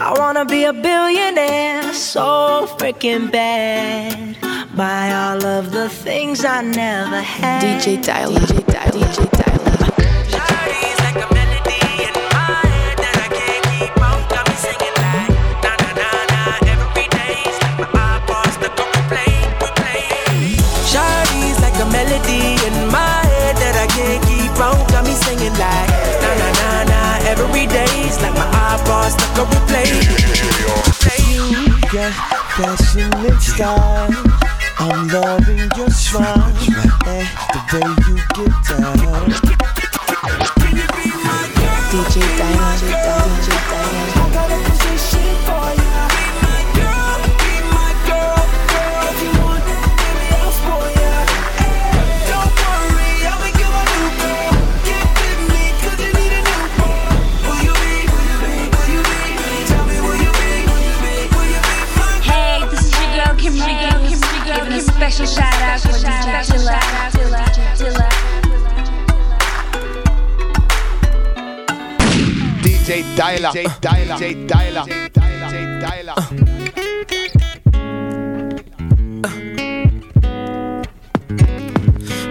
I wanna be a billionaire, so freaking bad. Buy all of the things I never had. DJ Dial, DJ Dial, DJ Dial. Shouty's like a melody in my head that I can't keep out. Got me singing like na na na every day's my eyes post the complaint the like a melody in my head that i keep on coming singing like na every day's like my iPod stuck on replay. You got fashion and style. I'm loving your smile and the way you get down. DJ Diamond, Special shout out for DJ Dilla. DJ Dyla, DJ Dyla, DJ Dyla, DJ Dyla.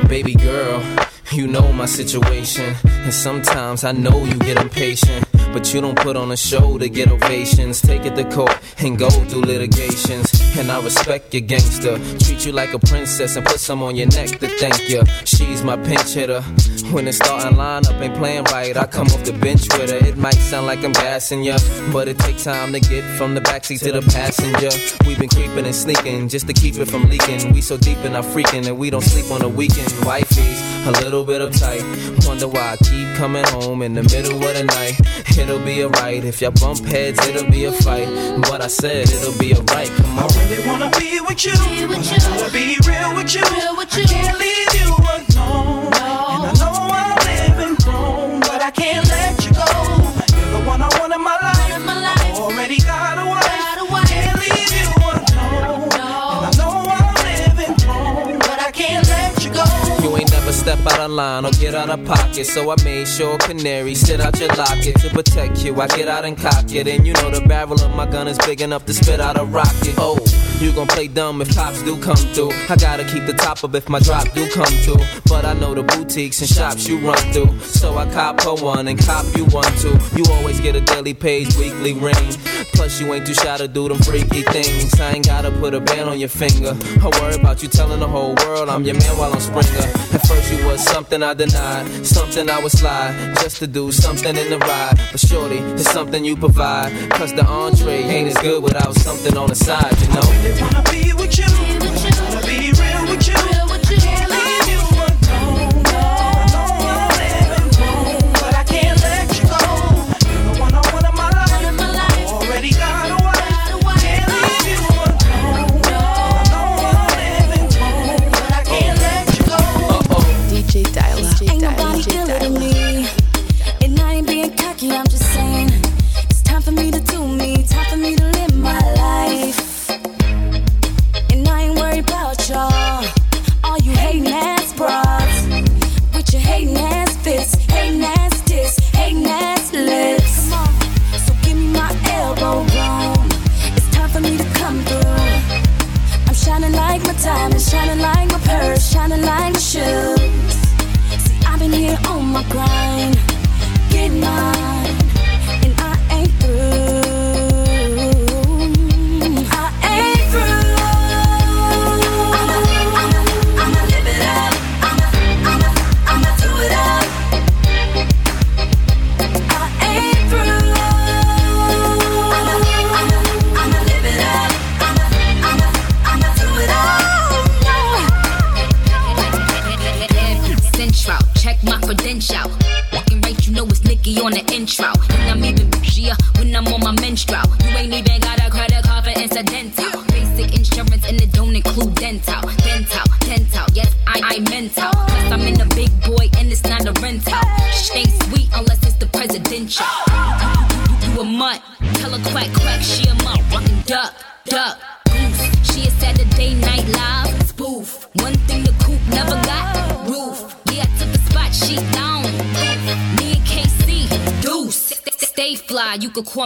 Baby girl, you know my situation, and sometimes I know you get impatient. But you don't put on a show to get ovations. Take it to court and go through litigations. And I respect your gangster. Treat you like a princess and put some on your neck to thank you. She's my pinch hitter. When the starting lineup ain't playing right, I come off the bench with her. It might sound like I'm gassing ya, but it takes time to get from the backseat to the passenger. We've been creeping and sneaking just to keep it from leaking. We so deep in our freaking and we don't sleep on the weekend. Wifey's a little bit uptight. Wonder why I keep coming home in the middle of the night it'll be alright. If y'all bump heads, it'll be a fight. But I said it'll be alright. Come on. I really wanna be with you. Be with you. I wanna be real with you. Real with you. I can't leave you alone. Can't let you go. You're the one I want in my life. In my life. Already got. Got step out of line or get out of pocket. So I made sure canary sit out your locket to protect you. I get out and cock it, and you know the barrel of my gun is big enough to spit out a rocket. Oh, you gon' play dumb if cops do come through. I gotta keep the top up if my drop do come through. But I know the boutiques and shops you run through. So I cop her one and cop you one too. You always get a daily page, weekly ring. Plus you ain't too shy to do them freaky things. I ain't gotta put a band on your finger. I worry about you telling the whole world I'm your man while I'm Springer. At first you was something I denied, something I would slide just to do something in the ride. But shorty, it's something you provide. Cause the entree ain't as good without something on the side, you know. Really wanna be with you.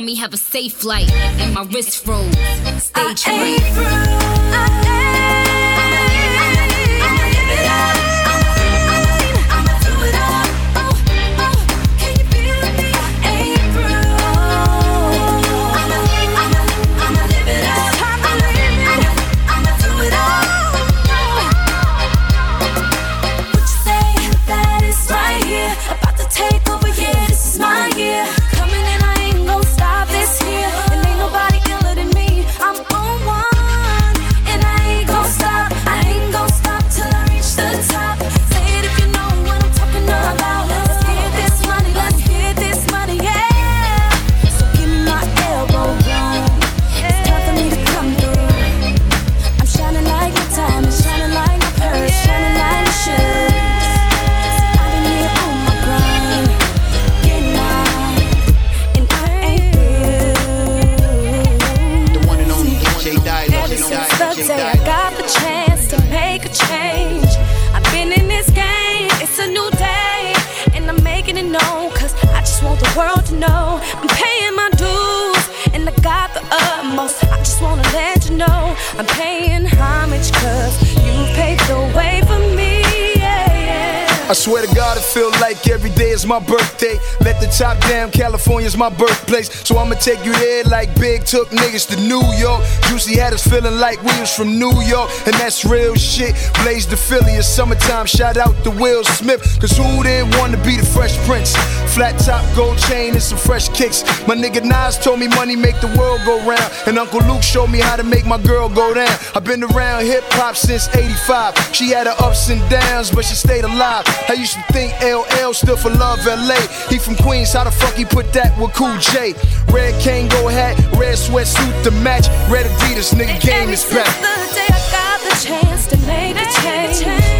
Me, have a safe flight. And my wrist froze. Feel like every day is my birthday. Let the top down, California's my birthplace. So I'ma take you there like Big took niggas to New York. Juicy had us feeling like we was from New York, and that's real shit. Blaze the Philly, it's summertime. Shout out to Will Smith, cause who didn't want to be the Fresh Prince? Flat top, gold chain, and some fresh kicks. My nigga Nas told me money make the world go round, and Uncle Luke showed me how to make my girl go down. I've been around hip hop since 85. She had her ups and downs, but she stayed alive. I used to think LL stood for Love LA. He from Queens, how the fuck he put that with Cool J? Red Kango hat, red sweatsuit to match. Red Adidas, nigga game is back. the day I got the chance to make a change,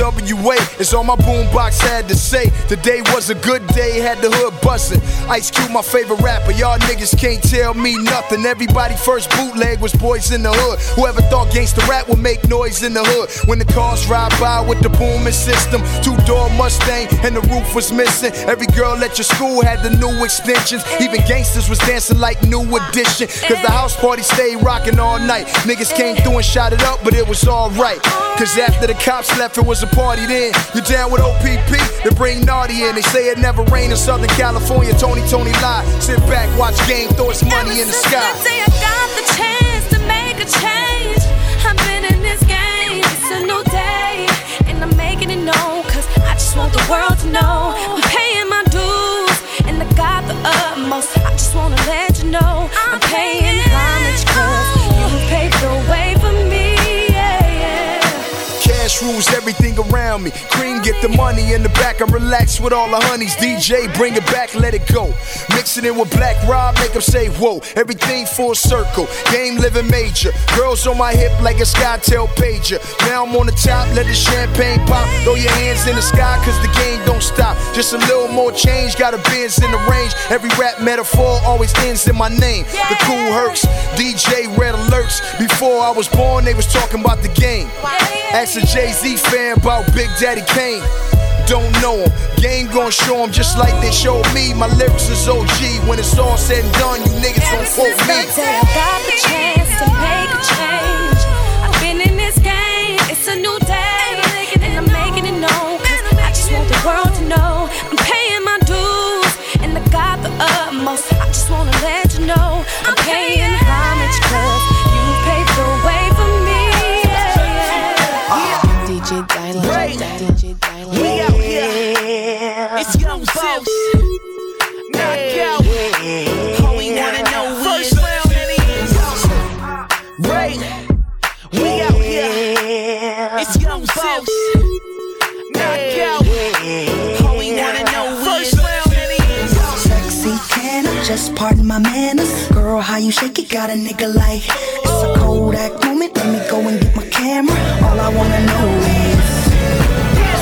NWA is all my boombox had to say. Today was a good day, had the hood bustin'. Ice Cube, my favorite rapper. Y'all niggas can't tell me nothing. Everybody first bootleg was boys in the hood. Whoever thought gangsta rap would make noise in the hood. When the cars ride by with the booming system, two door Mustang and the roof was missing. Every girl at your school had the new extensions. Even gangsters was dancing like new edition. Cause the house party stayed rocking all night. Niggas came through and shot it up, but it was alright. Cause after the cops left, it was a party then. You down with OPP? They bring Naughty in. They say it never rained in Southern California. Tony, Tony lie. Sit back, watch game, throw its money in the Ever sky. since the day I got the chance to make a change, I've been in this game. It's a new day, and I'm making it known. Cause I just want the world to know I'm paying my dues, and I got the utmost. I just wanna let you know I'm paying rules everything around me. Cream get the money in the back. I'm relaxed with all the honeys. DJ, bring it back, let it go. Mixing it with Black Rob, make them say whoa. Everything full circle. Game living major. Girls on my hip like a SkyTel pager. Now I'm on the top, let the champagne pop. Throw your hands in the sky, cause the game don't stop. Just a little more change, got a Benz in the range. Every rap metaphor always ends in my name. The Kool Hercs, DJ Red Alerts. Before I was born, they was talking about the game. Ask a Jay Z fan about Big Daddy Kane. Don't know him. Game gon' show him just like they showed me. My lyrics is OG. When it's all said and done, you niggas gon' quote me. Got a nigga like it's a Kodak moment. Let me go and get my camera. All I wanna know is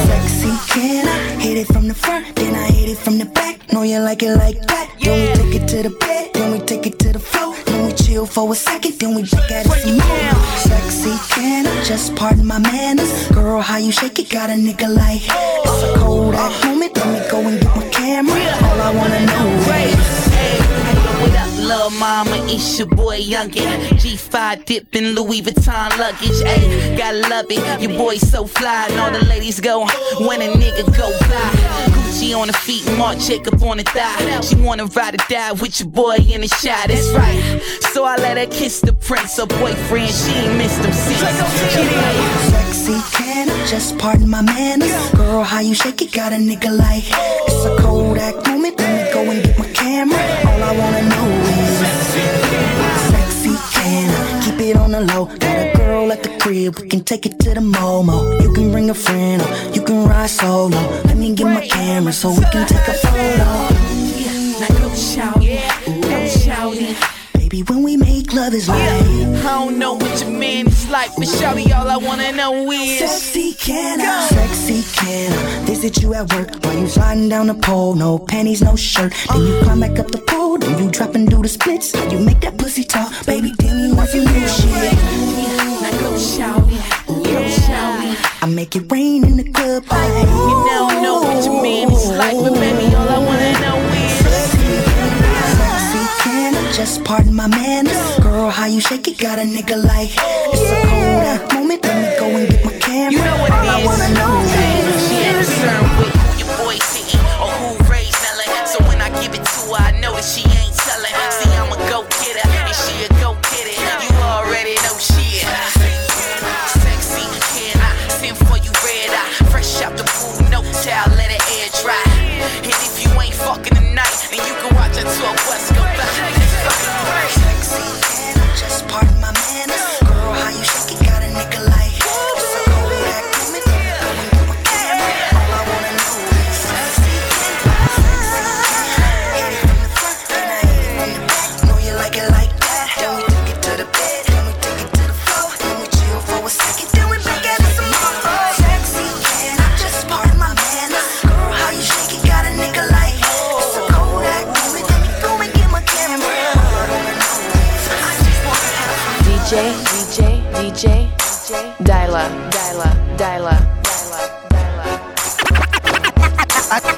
sexy can I Hit it from the front, then I hit it from the back. Know you like it like that. Then we take it to the bed, then we take it to the floor. Then we chill for a second, then we back at it some more. Sexy can I just pardon my manners? Girl, how you shake it got a nigga like. It's a Kodak moment, let me go and get my camera. All I wanna know is. What up, little mama? It's your boy Youngin. G5 dipping Louis Vuitton luggage. Ayy, gotta love it. Your boy so fly, and all the ladies go when a nigga go by. Gucci on the feet, Marc Jacob on the thigh. She wanna ride or die with your boy in the shot. That's right. So I let her kiss the prince, her boyfriend. She ain't missed them seats. Sexy can I just pardon my manners? Girl, how you shake it got a nigga like. It's a Kodak moment, let me go and get my camera. All I wanna know it on the low? Got a girl at the crib, we can take it to the Momo. You can bring a friend or you can ride solo. Let me get my camera so we can take a photo. Now go shout it, go shout it. Baby, when we make love is like. I don't know what your man is like, but shawty, all I wanna know is Sexy can I? Sexy can I? Visit you at work while you sliding down the pole. No panties, no shirt. Then you climb back up the pole. Then you drop and do the splits. How you make that pussy talk? Baby, tell me you new shit. Go shout go shout. I make it rain in the club. Oh. You don't know what your man is like, but baby, all I wanna know is Sexy can I? Just pardon my manners. Girl, how you shake it got a nigga like. It's a cold moment. Let me go and get my camera. You know what All I wanna is. know is. She ain't concerned with who your boy sitting or who raised Ellen. So when I give it to her, I know that she ain't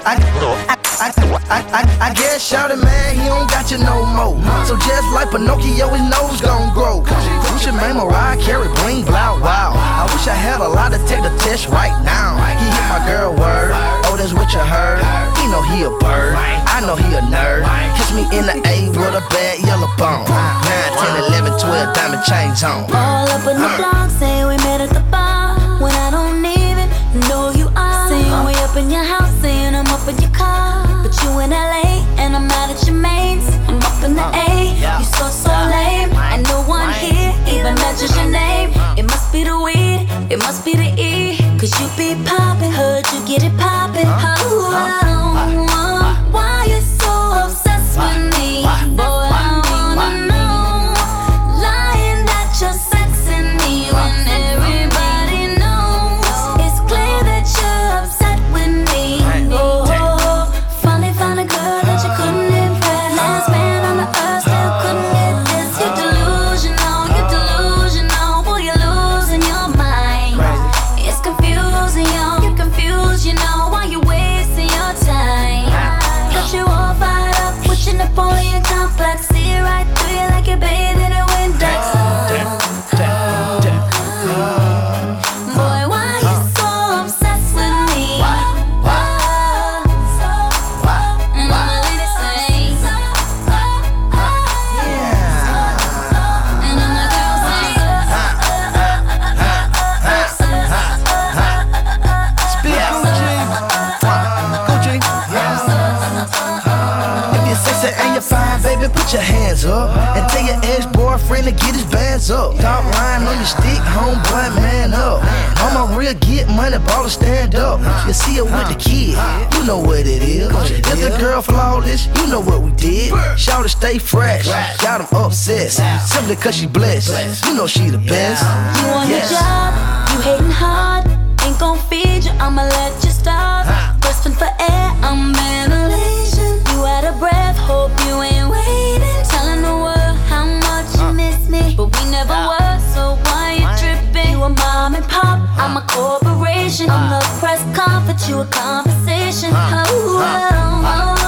I, I, I, I, I, guess shout man, he don't got you no more. So just like Pinocchio, his nose gon' grow. Who should man Mariah Carey bling blow wow? I wish I had a lot to take the test right now. He hit my girl word. Oh, that's what you heard. He know he a bird. I know he a nerd. Kiss me in the A with a bad yellow bone. 9, 10, 11, 12 diamond chains on. All up in the blog, say we met at the bar. When I don't even know you are. Saying we up in your house, saying up in your car. But you in LA, and I'm out at your mains. I'm up in the A, you so, so lame. And no one here even mentions your name. Uh. It must be the weed, it must be the E. Cause you be poppin', heard you get it poppin'. Oh, I don't baby, put your hands up. And tell your ex-boyfriend to get his bands up. Top line on your stick, homeboy, man up. I'm a real get money, baller, stand up. You see her with the kid, you know what it is. If the girl flawless, you know what we did. Shout to stay fresh, got them obsessed. Simply cause she blessed, you know she the best. You want Yes. a job, you hating hard, ain't gon' feed you, I'ma let you starve. Gasping for air, I'm ventilation. You out of breath, hope you ain't corporation. I'm ah. the press conference, you a conversation. Ah. Oh, oh, oh,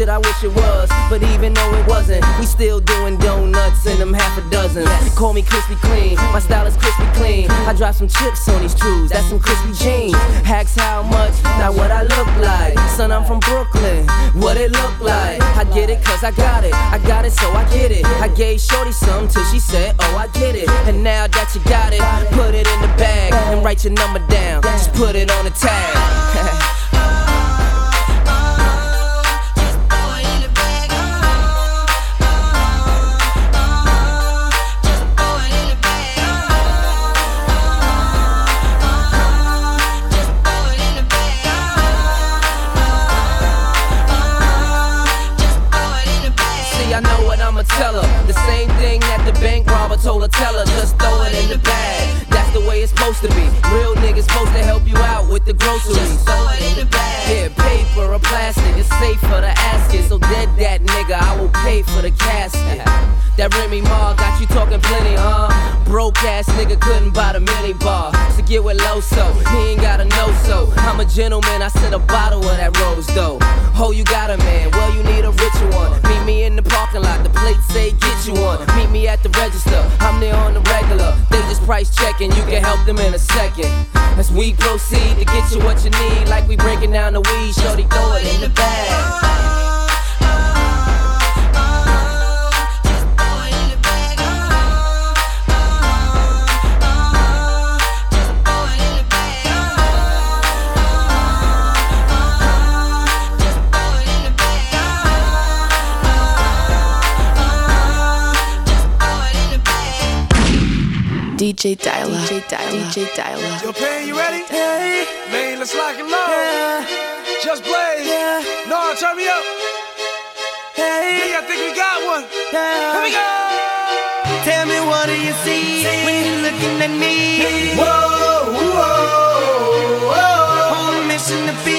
Shit, I wish it was, I'ma tell her. The same thing that the bank robber told her, tell her, just throw it in the bag. That's the way it's supposed to be. Real niggas supposed to help you out with the groceries. Just throw it in the bag. Yeah, paper or plastic, it's safe for the asket. So dead that nigga, I will pay for the casket. That Remy Ma got you talking plenty, huh? Broke ass nigga couldn't buy the mini bar. So get with Loso, he ain't got a no so. I'm a gentleman, I said a bottle of that rose though. Oh, you got a man, well, you need a richer one. Meet me in the parking lot, the plate say get you one. Meet me at the register, I'm there on the regular. They just price checking, you can help them in a second. As we proceed to get you what you need, like we breaking down the weed, shorty throw it in the bag. DJ Dyla. DJ Dyla. DJ Dyla. Yo, Pain, you ready? Hey. Man, let's lock it low. Yeah. Just blaze. Yeah. No, turn me up. Hey. I think we got one. Yeah. Here we go. Tell me what do you see when you're looking at me? Whoa, whoa, whoa. On a mission to be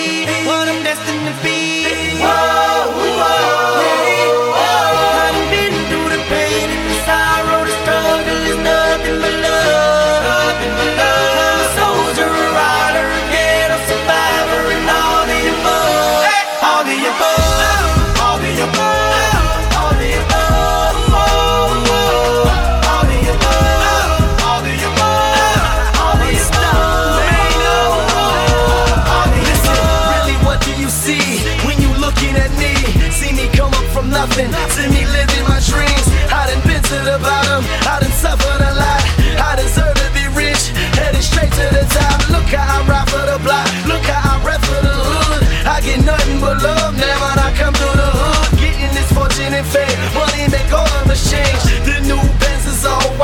listen to me living my dreams. I done been to the bottom, I done suffered a lot. I deserve to be rich, headed straight to the top. Look how I ride for the block, look how I rap for the hood. I get nothing but love now,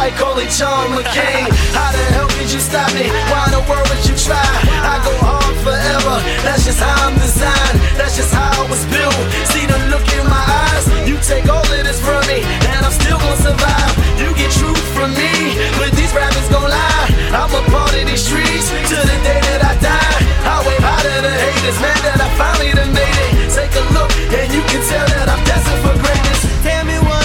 like only John McCain. How the hell did you stop me? Why in the world would you try? I go hard forever. That's just how I'm designed. That's just how I was built. See the look in my eyes. You take all of this from me, and I'm still gonna survive. You get truth from me, but these rappers gon' lie. I'm a part of these streets till the day that I die. I wave high to the haters, man, that I finally done made it. Take a look, and you can tell that I'm destined for greatness. Tell me what.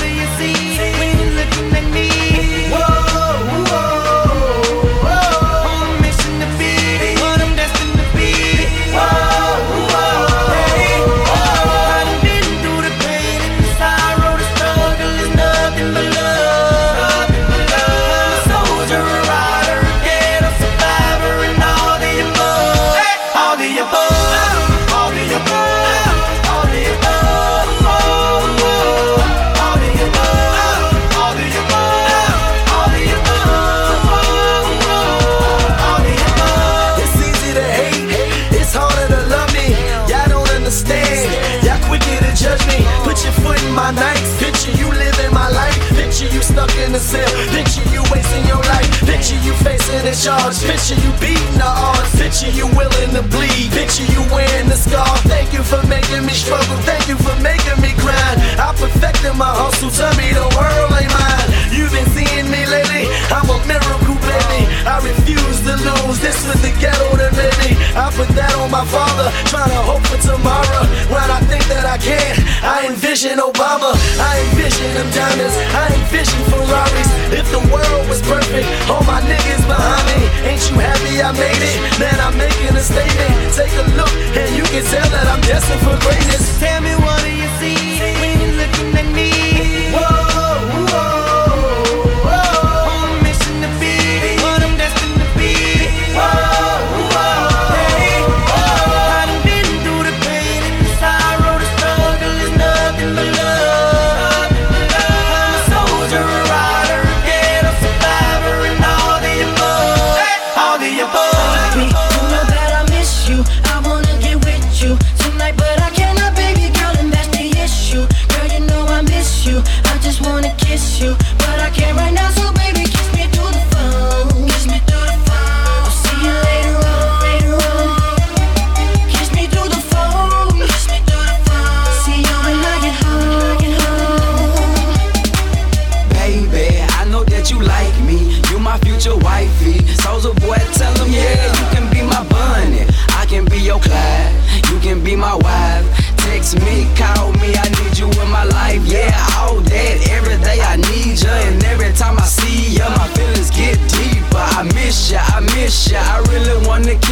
Discharge. Picture you beating the odds. Picture you willing to bleed. Picture you wearing the scar. Thank you for making me struggle. Thank you for making me grind. I perfected my hustle. Tell me the world ain't mine. You've been seeing me lately. I'm a miracle, baby. I refuse to lose. This was the ghetto made me. I put that on my father. Trying to hope for tomorrow. When I think that I can, I envision Obama. I envision them diamonds. I envision Ferraris. If the world was perfect, all my niggas behind me. Ain't you happy I made it? Man, I'm making a statement. Take a look, and you can tell that I'm destined for greatness. Tell me what do you see when you're looking at me?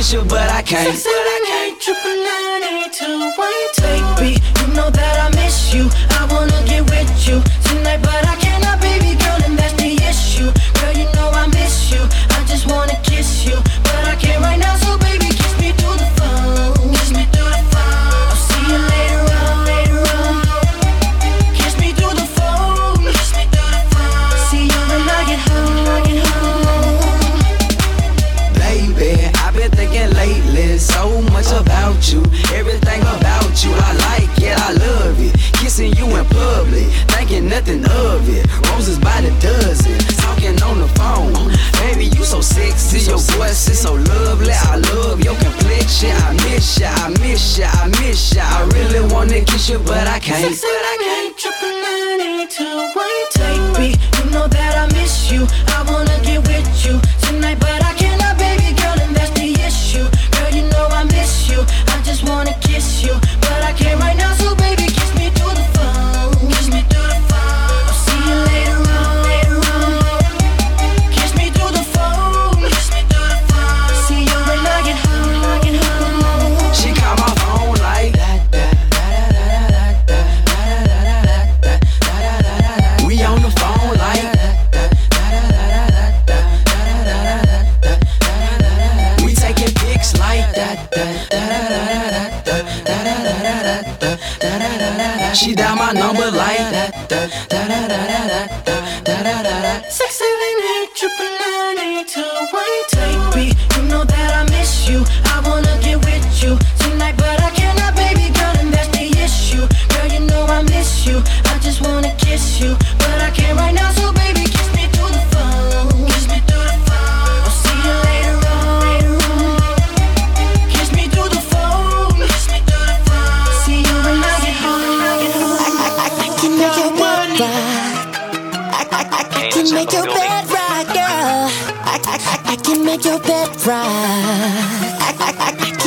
Kiss you, but I can't. Just wanna kiss you, but I can't right now. So baby, kiss me through the phone. Kiss me through the phone. I'll see you later on, later on. Kiss me through the phone. Kiss me through the phone. See you when I get home. Get home. I can make your bed right. I, I, I, I can make your bed right, girl. I, I, I, I can make your bed right.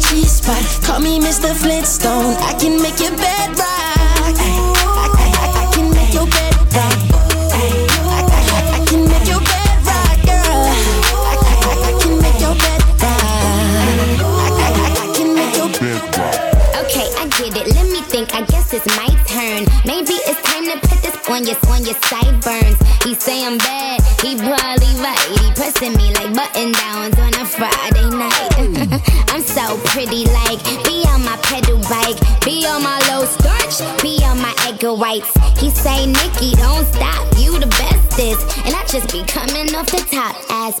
the G spot. Call me Mr. Flintstone. I can make your bed rock. I, I, I, I can make your bed rock. I, can make your bed rock, girl. I, can make your bed rock. I, can make your bed rock. Okay, I get it. Let me think. I guess it's my turn. Maybe it's time to put this on your on your sideburns. He say I'm bad. He probably right. He pressing me like button downs on a Friday pretty, like be on my pedal bike, be on my low starch, be on my egg whites. He say, Nikki, don't stop. You the bestest, and I just be coming off the top as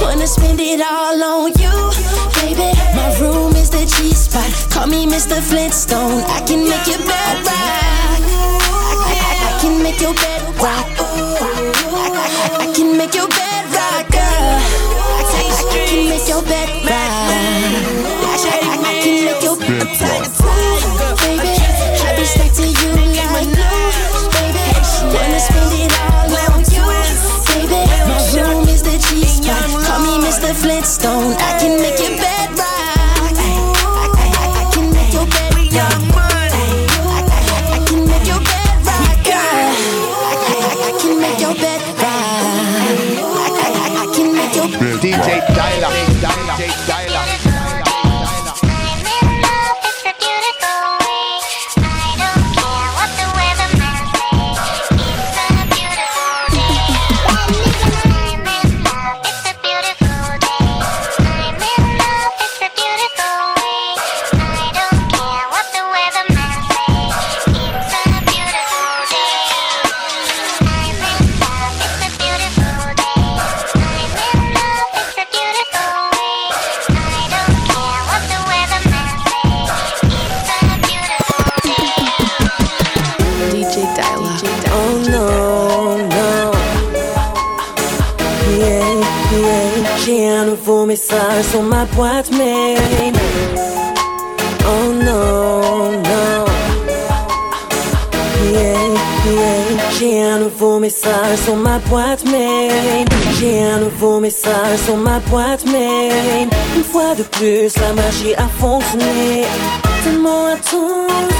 Wanna spend it all on you, baby. My room is the G spot. Call me Mr. Flintstone. I can make your bed rock. I, I, I can make your bed rock. I, I, I can make your bed rock, girl. I, I, I can make your bed rock. I, I, I can make your bed rock. Baby, I be to you Call me Mr. Flintstone. I can make your bed rock. I, I, I, I can make your bed rock. I, I, I can make your bed rock, girl. I, I, I can make your bed rock. I, I, I can make your DJ Dialer, DJ boîte mail. Oh no, no. Yeah. J'ai un nouveau message sur ma boîte mail. J'ai un nouveau message sur ma boîte mail. Une fois de plus, la magie a fonctionné. Tellement intense,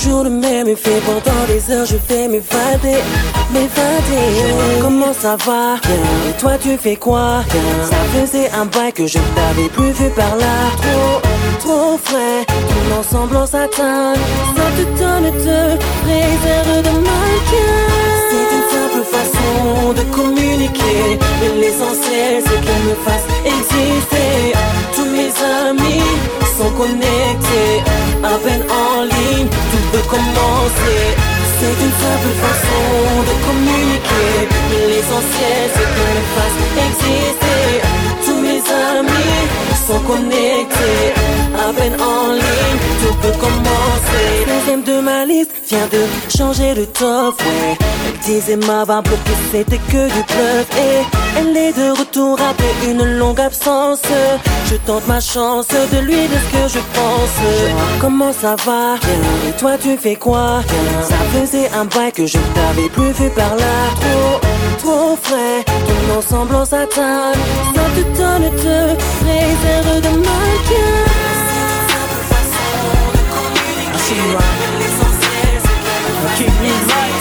toujours le même effet. Pendant des heures, je vais m'évader, m'évader. Comment ça va? Et toi, tu fais quoi? Ça faisait un bail que je t'avais plus vu par là. Trop, trop frais, ton ensemble en satin. Ça te donne de réserve de mannequin. C'est une simple façon de communiquer. Mais l'essentiel, c'est qu'elle me fasse exister. Connectés. À en ligne, tout peut commencer. C'est une simple façon de communiquer. Mais l'essentiel, c'est me fasse exister. Amis sont connectés. À peine en ligne, tout peut commencer. Deuxième de ma liste vient de changer de top, ouais. Elle disait m'avoir bloqué, c'était que du bluff. Et elle est de retour après une longue absence. Je tente ma chance de lui dire ce que je pense. Comment ça va? Et toi, tu fais quoi? Ça faisait un bail que je t'avais plus vu par là. Trop, trop frais, ton ensemble en satin. Ça te donne de réserve de mannequin. I see you right. Now keep me right.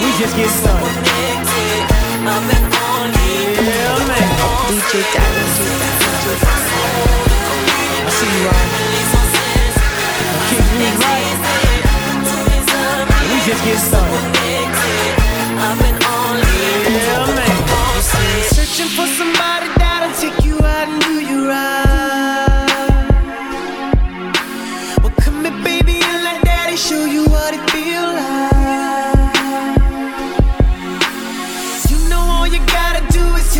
We just get started. Yeah, man. DJ Dyla. I see you right. Now keep me right. We just get started. Searching for somebody that'll take you out and do you right. Well, come here, baby, and let daddy show you what it feel like. You know all you gotta do is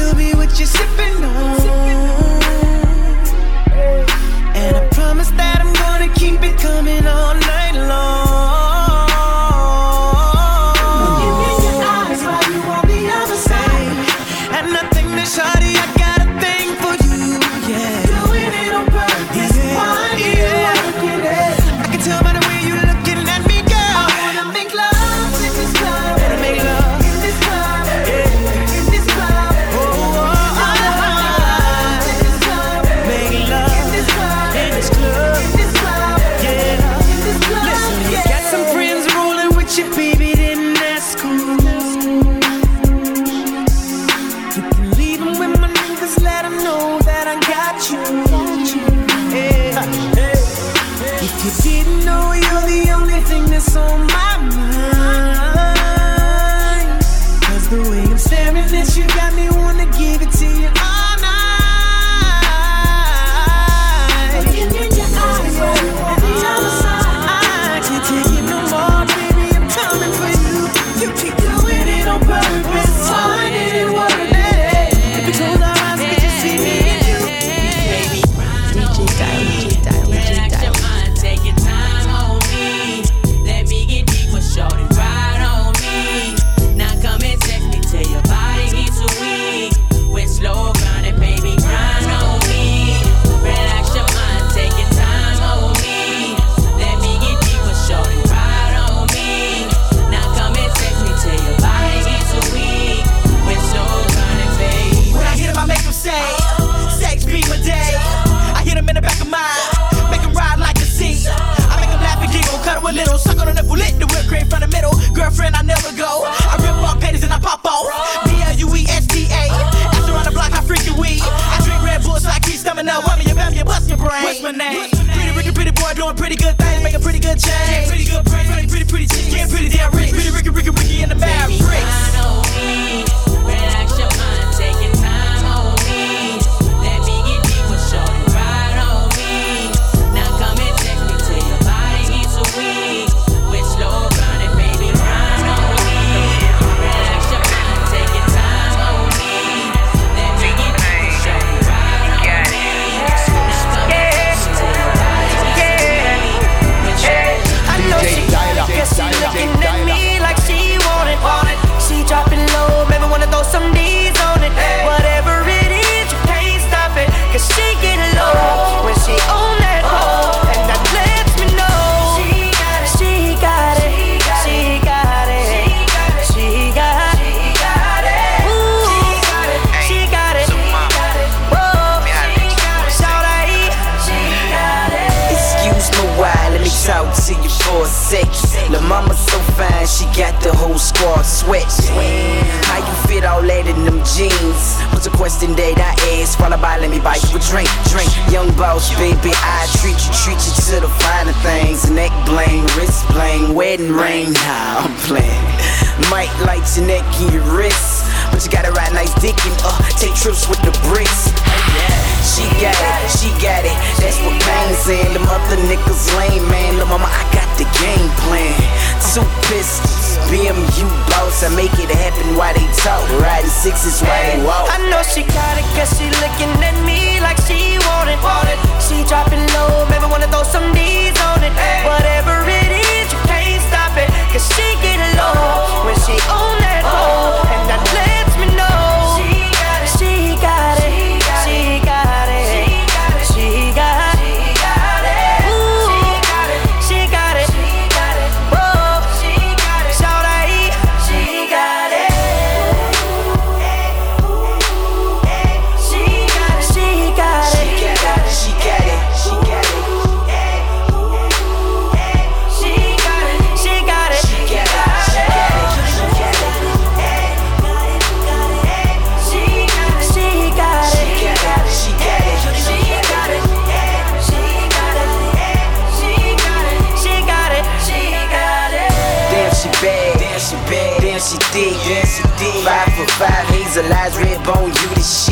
The lies, red bone, you the shit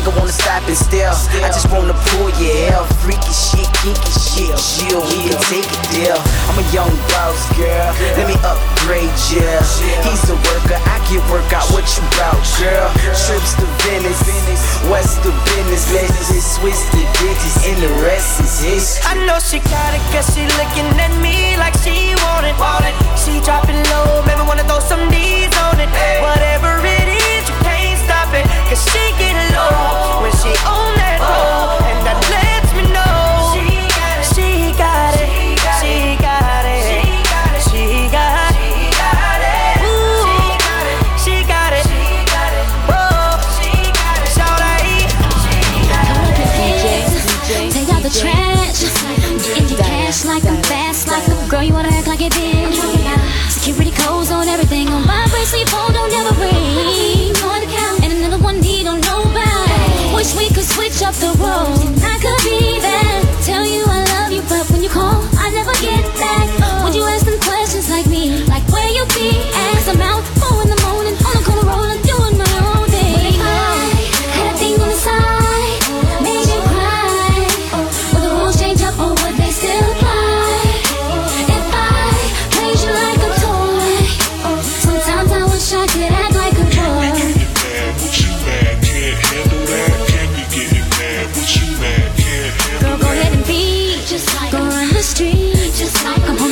nigga wanna stop and still. I just wanna pull your hair, freaky shit, kinky shit, chill. We can take a deal. I'm a young boss girl, let me upgrade yeah He's a worker, I can work out what you bout, girl. Trips to Venice, West to Venice, Let's just switch the digits and the rest is history. I know she got it, cause she looking at me like she want it. Want it. She dropping low, maybe wanna throw some D's on it. Hey. Whatever it is, you can't stop it, cause she get low when she on that roll. And I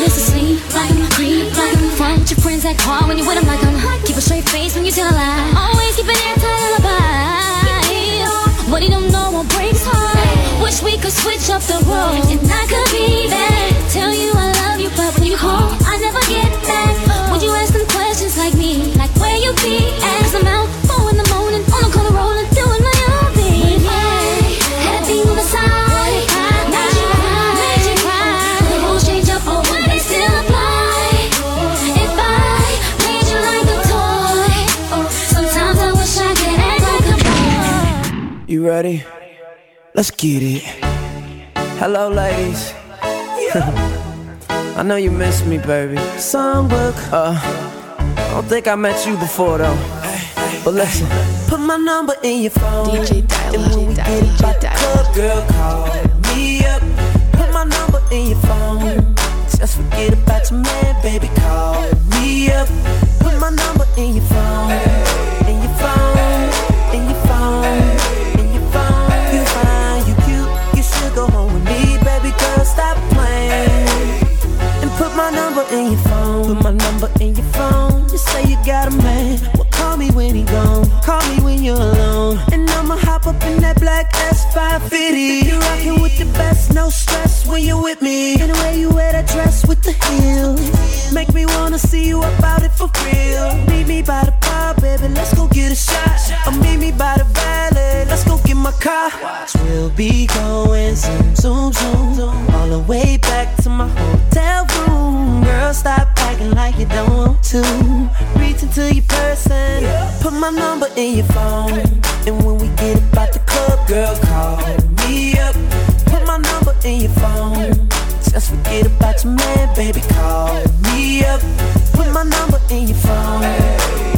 is to sleep like I'm creep like I'm your friends that call when you with them like I'm Keep a straight face when you tell a lie. Always keep an airtight alibi What he don't know will break his heart. Wish we could switch up the world. And I could be better. Let's get it. Hello, ladies. I know you miss me, baby. Songbook. Uh, I don't think I met you before though. But listen, put my number in your phone. DJ Dial, and when we get it the club, girl, call me up. Put my number in your phone. Just forget about your man, baby. Call me up. Put my number in your phone. In your phone. 550. You're rocking with the best, no stress when you're with me. And way you wear that dress with the heels. Make me wanna see you about it for real. Meet me by the bar, baby, let's go get a shot. Or meet me by the valet, let's go get my car. We'll be going zoom, zoom, zoom, zoom. All the way back to my hotel room. Girl, stop acting like you don't want to. Reach into your person, put my number in your phone. And about your man, baby. Call me up. Put my number in your phone.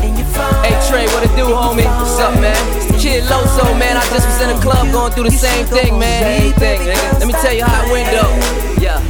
In your phone. Hey Trey, what it do, homie? What's up, man? Kid Loso, man. I just was in the club going through the same thing, man. Same thing, nigga. Let me tell you how it went, though. Yeah,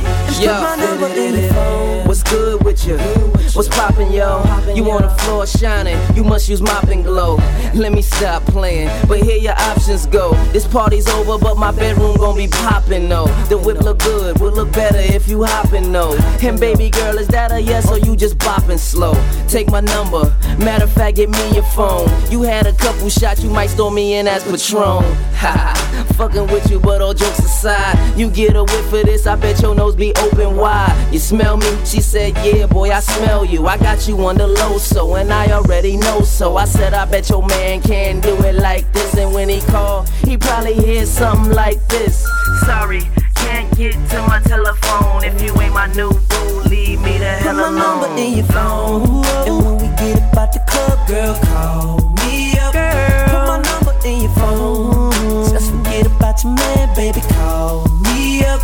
yeah. What's good with you? What's poppin', yo? You on the floor shining, you must use mop and glow. Let me stop playing, but here your options go. This party's over, but my bedroom gon' be poppin', though. The whip look good, will look better if you hoppin', though. And baby girl, is that a yes or you just boppin' slow? Take my number, matter of fact, give me your phone. You had a couple shots, you might store me in as Patron. Ha, fucking with you, but all jokes aside, you get a whiff of this, I bet your nose be open wide. You smell me? She said, Yeah, boy, I smell you. I got you on the low, so and I already know so. I said, I bet your man can't do it like this. And when he called, he probably hear something like this. Sorry, can't get to my telephone. If you ain't my new boo, leave me the hell alone. Put my number in your phone. And when we get about the club, girl, call me up. Put my number in your phone. Just forget about your man, baby. Call me up.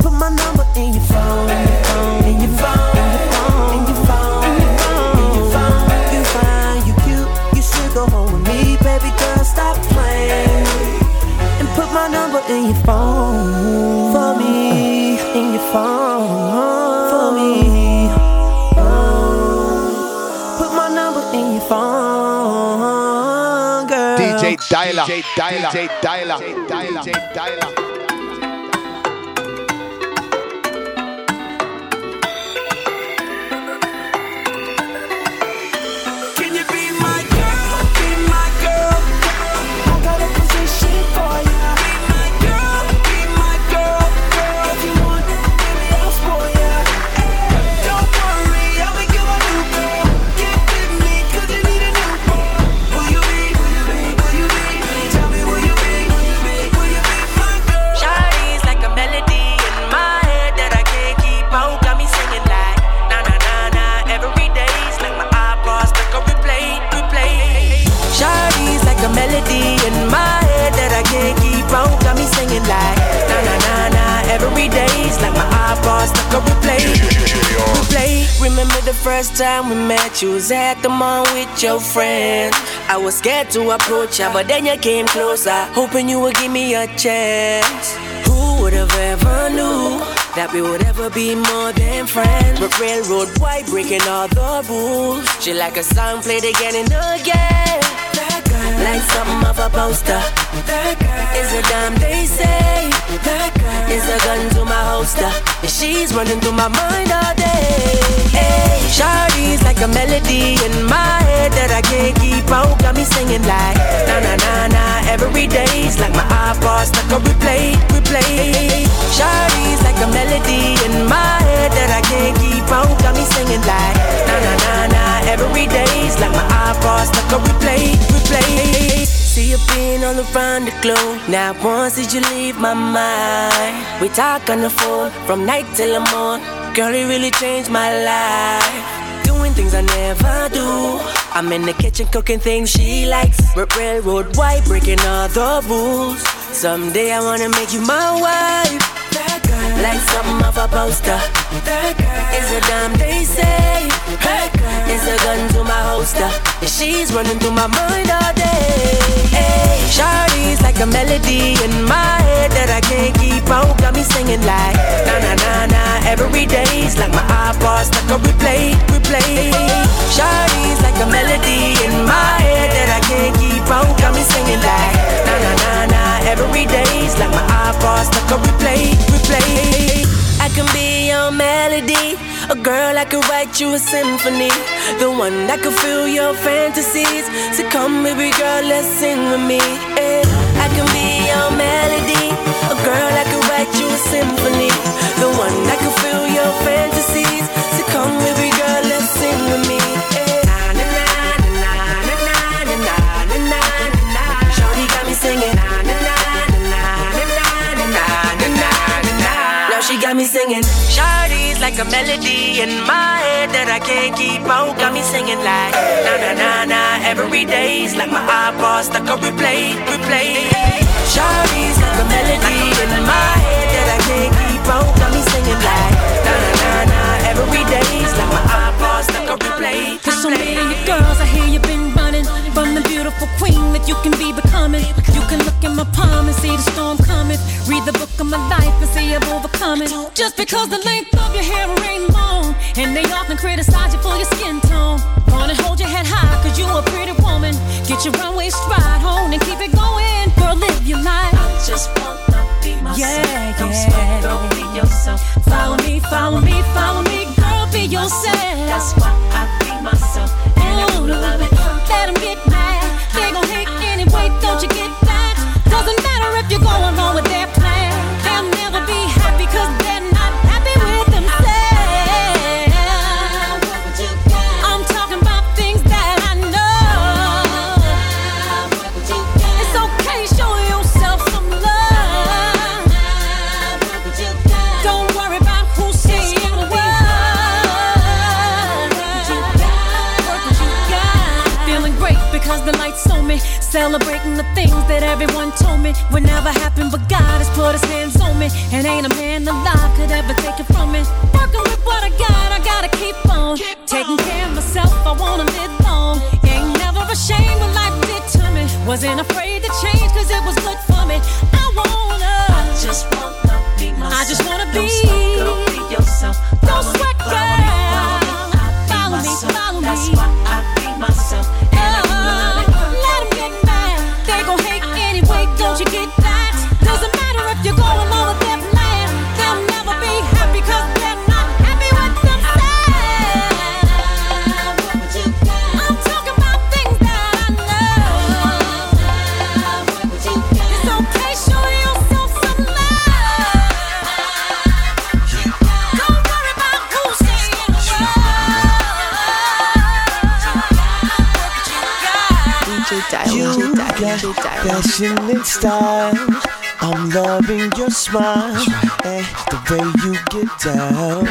Put my number in your phone. For me. In your phone. For me. Put my number in your phone, girl. DJ Dialer. DJ Dialer. DJ Dialer. DJ Dialer. Remember the first time we met? You was at the mall with your friends. I was scared to approach ya, but then you came closer, hoping you would give me a chance. Who would have ever knew that we would ever be more than friends? But railroad white breaking all the rules. She like a song played again and again. Like something of a poster. That girl is a damn they say. That girl is a gun to my holster, and she's running through my mind all day. Hey, Shawty's like a melody in my head that I can't keep out. Got me singing like na na na na every day's like my iPod stuck on replay, replay. Shawty's like a melody in my head that I can't keep out. Got me singing like na na na na every day's like my iPod stuck on replay, replay. See you being all around the globe. Now once did you leave my mind? We talk on the phone from night till the morning. Girl, it really changed my life. Doing things I never do. I'm in the kitchen cooking things she likes. R- railroad white, breaking all the rules. Someday I wanna make you my wife. That girl, like something off a poster. That girl is a damn they say. That is a gun to my holster. She's running through my mind all day. Hey, Shawty's like a melody in my head that I can't keep out. Got me singing like na na na na every day's like my iPod stuck on replay, replay. Shawty's like a melody in my head that I can't keep out. Got me singing like na na na na every day's like my iPod stuck on replay, replay. I can be your melody, a girl I could write you a symphony, the one that could fill your fantasies. So come, baby girl, let's sing with me. eh. I can be your melody, a girl that could write you a symphony, the one that could fill your fantasies. So come, baby Now she got me singing. Shawty's like a melody in my head that I can't keep out. Got me singing like na na na na every day's like my iPod stuck on replay, replay. Shawty's like a melody in my head that I can't keep out. Got me singing like na na na na every day's like my iPod stuck on replay. There's so many girls I hear you've been from the beautiful queen that you can be becoming. You can look in my palm and see the storm coming. Read the book of my life and see I've overcome it. Just because the length of your hair ain't long, and they often criticize you for your skin tone. Wanna hold your head high cause you a pretty woman. Get your runway stride on and keep it going. Girl, live your life. I just wanna be myself. Yeah, Don't yeah. girl, be yourself. Follow me, follow me, follow me, girl, be yourself. That's why I be myself. And I wanna love it. Let 'em get mad. They gon' hate anyway, don't you get that? Doesn't matter if you're going along Celebrating the things that everyone told me would never happen, but God has put his hands on me. And ain't a man alive could ever take it from me. Working with what I got, I gotta keep on. Taking care of myself, I wanna live long. Ain't never ashamed what life did to me. Wasn't afraid to change cause it was good for me. I wanna. I just wanna be myself. I just wanna be. Don't sweat, girl, be yourself. Don't sweat, girl. Follow me, follow me. That's why DJ Dial, got DJ Dial. passion and style. I'm loving your smile and the way you get down.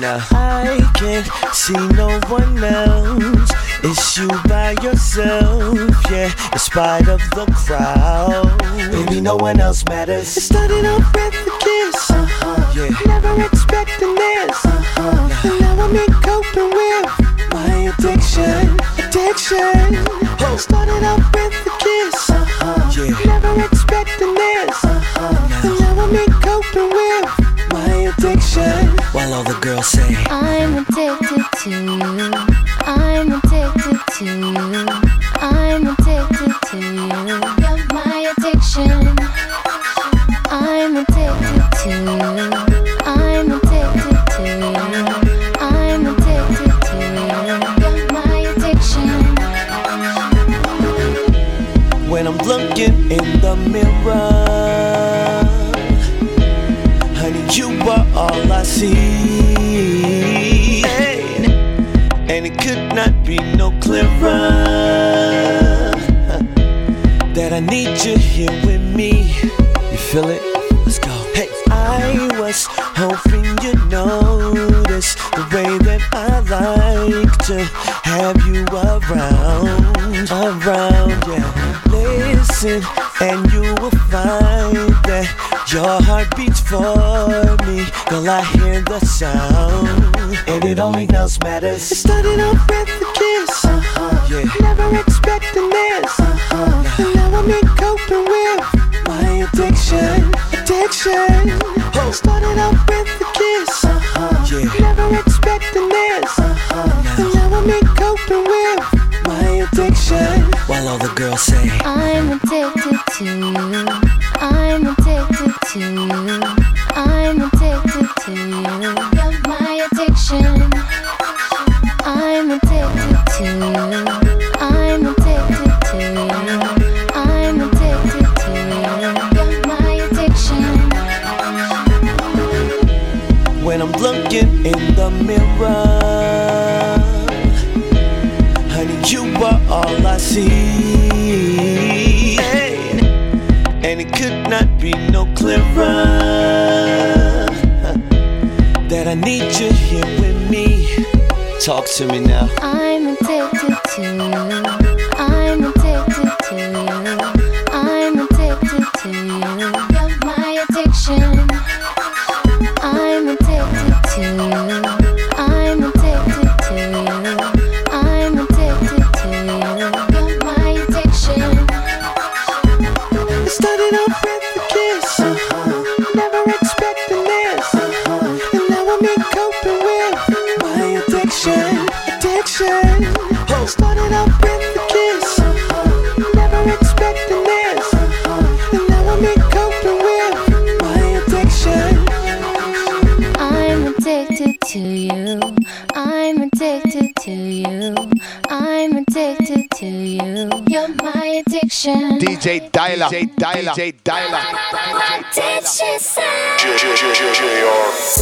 Now I can't see no one else. It's you by yourself, yeah. In spite of the crowd, baby, no one else matters. It started off with a kiss, uh-huh. yeah. Never expecting this, uh-huh. And now I'm in coping with my addiction, addiction. Started off with a kiss, uh-huh. yeah. Never expecting this, uh-huh. And now I'm coping with my addiction. While all the girls say, I'm addicted to you. I'm addicted to you. I'm addicted to you. You're my addiction. I'm addicted to mirror. Need here with me. You feel it? Let's go. Hey, I was hoping you'd notice the way that I like to have you around, around, yeah. Listen, and you will find that your heart beats for me. Girl, I hear the sound, and it only else matters. It started off with a kiss, uh-huh. yeah. Never expecting Started off with a kiss, uh-huh. yeah. Never expecting this, uh-huh. And now I'm coping with my addiction. While all the girls say, I'm addicted to you. I'm addicted to you. I'm addicted to you. To me now. Dyla. DJ Dyla. What did she say?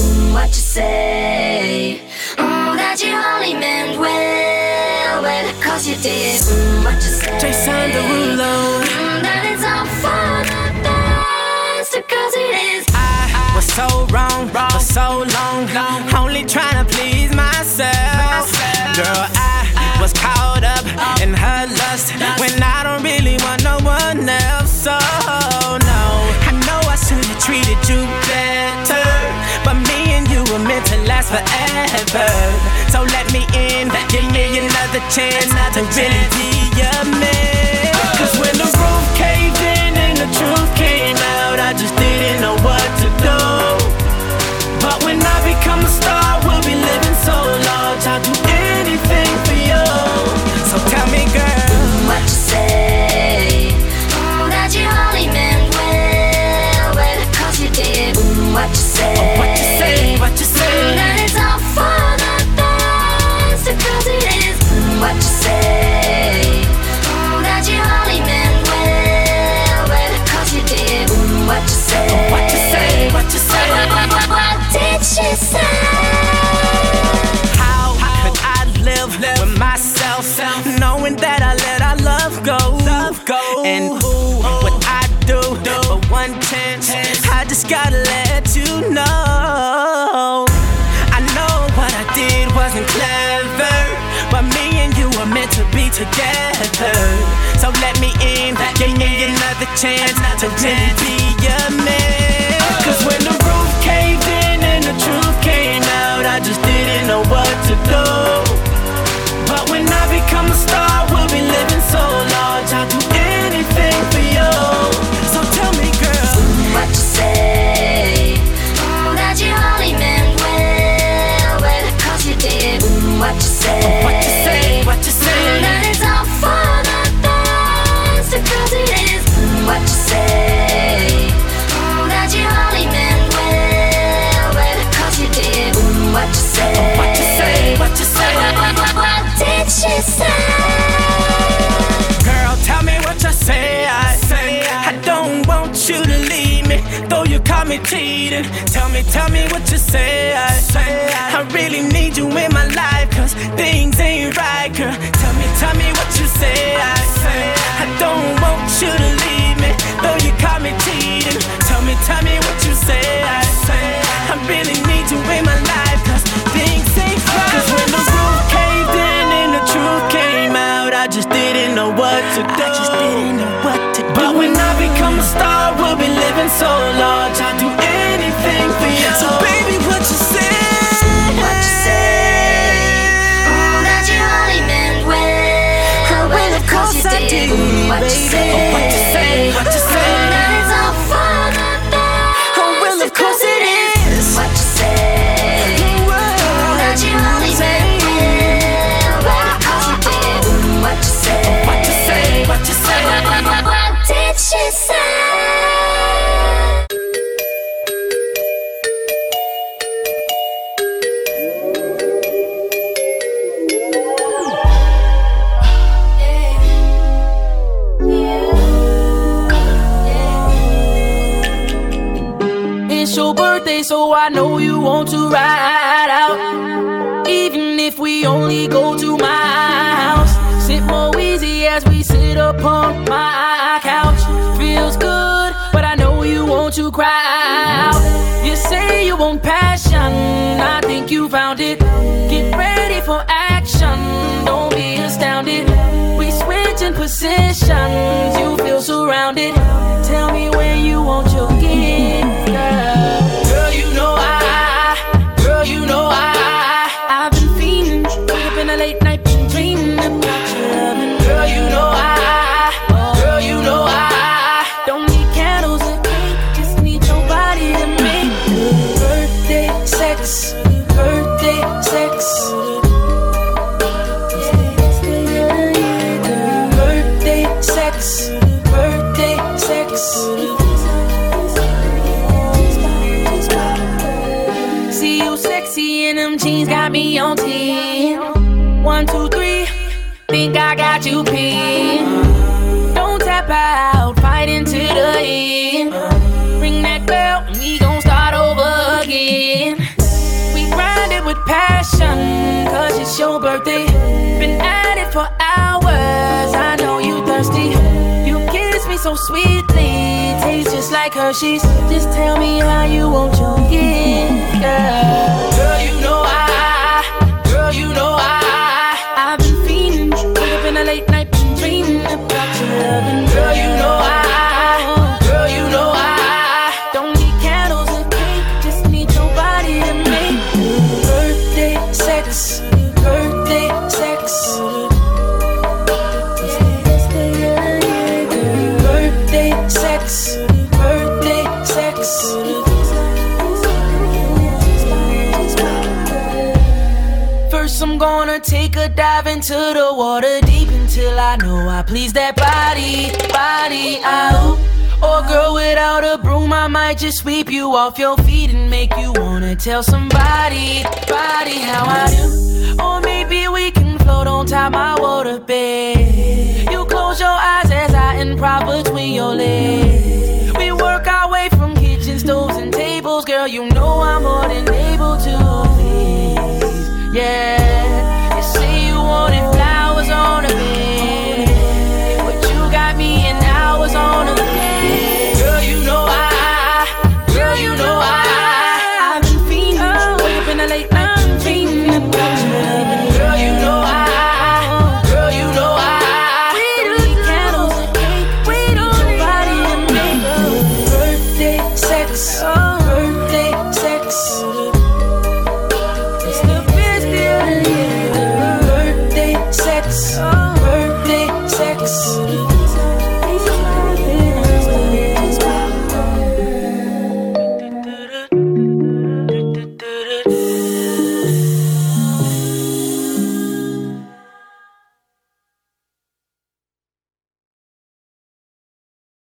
Mm, what you say? Mm, that you only meant well, well, cause you did. Mm, what you say? Jason Derulo. Mm, that it's all for the best, cause it is. I was so wrong wrong for so long, long. only trying to please myself. Girl, I was caught up in her lust when I don't really want no forever. So let me in, give me another chance to really be your man. How could I live with myself, knowing that I let our love go? And I do one chance, I just gotta let you know. I know what I did wasn't clever, but me and you were meant to be together. So let me in, give me another chance to really be your man. Cause when what you say. I, I really need you in my life, cause things ain't right, girl. Tell me, tell me what you say. I, say I don't want you to leave me, though you caught me cheating. Tell me, tell me what you say. I, say I really need you in my life, cause things ain't right. Cause when the roof caved in and the truth came out, I just didn't know what to do. I just didn't know what to do. But when I become a star, we'll be living so large. I'll do anything for you. So What you? So I know you want to ride out. Even if we only go to my house, sit more easy as we sit upon my couch. Feels good, but I know you want to cry out. You say you want passion, I think you found it. Get ready for action, don't be astounded. We switching positions, you feel surrounded. Tell me where you want your Don't tap out, fight into the end. Ring that bell, and we gon' start over again. We grind it with passion, cause it's your birthday. Been at it for hours, I know you thirsty. You kiss me so sweetly, tastes just like Hershey's. Just tell me how you want your gift, girl. Girl, you know I, girl, you know I, a dive into the water deep until I know I please that body, body out. Or girl without a broom, I might just sweep you off your feet and make you wanna tell somebody, body how I do. Or maybe we can float on top my water bed. You close your eyes as I improv between your legs. We work our way from kitchen stoves and tables, girl. You know I'm more than able to please. Yeah,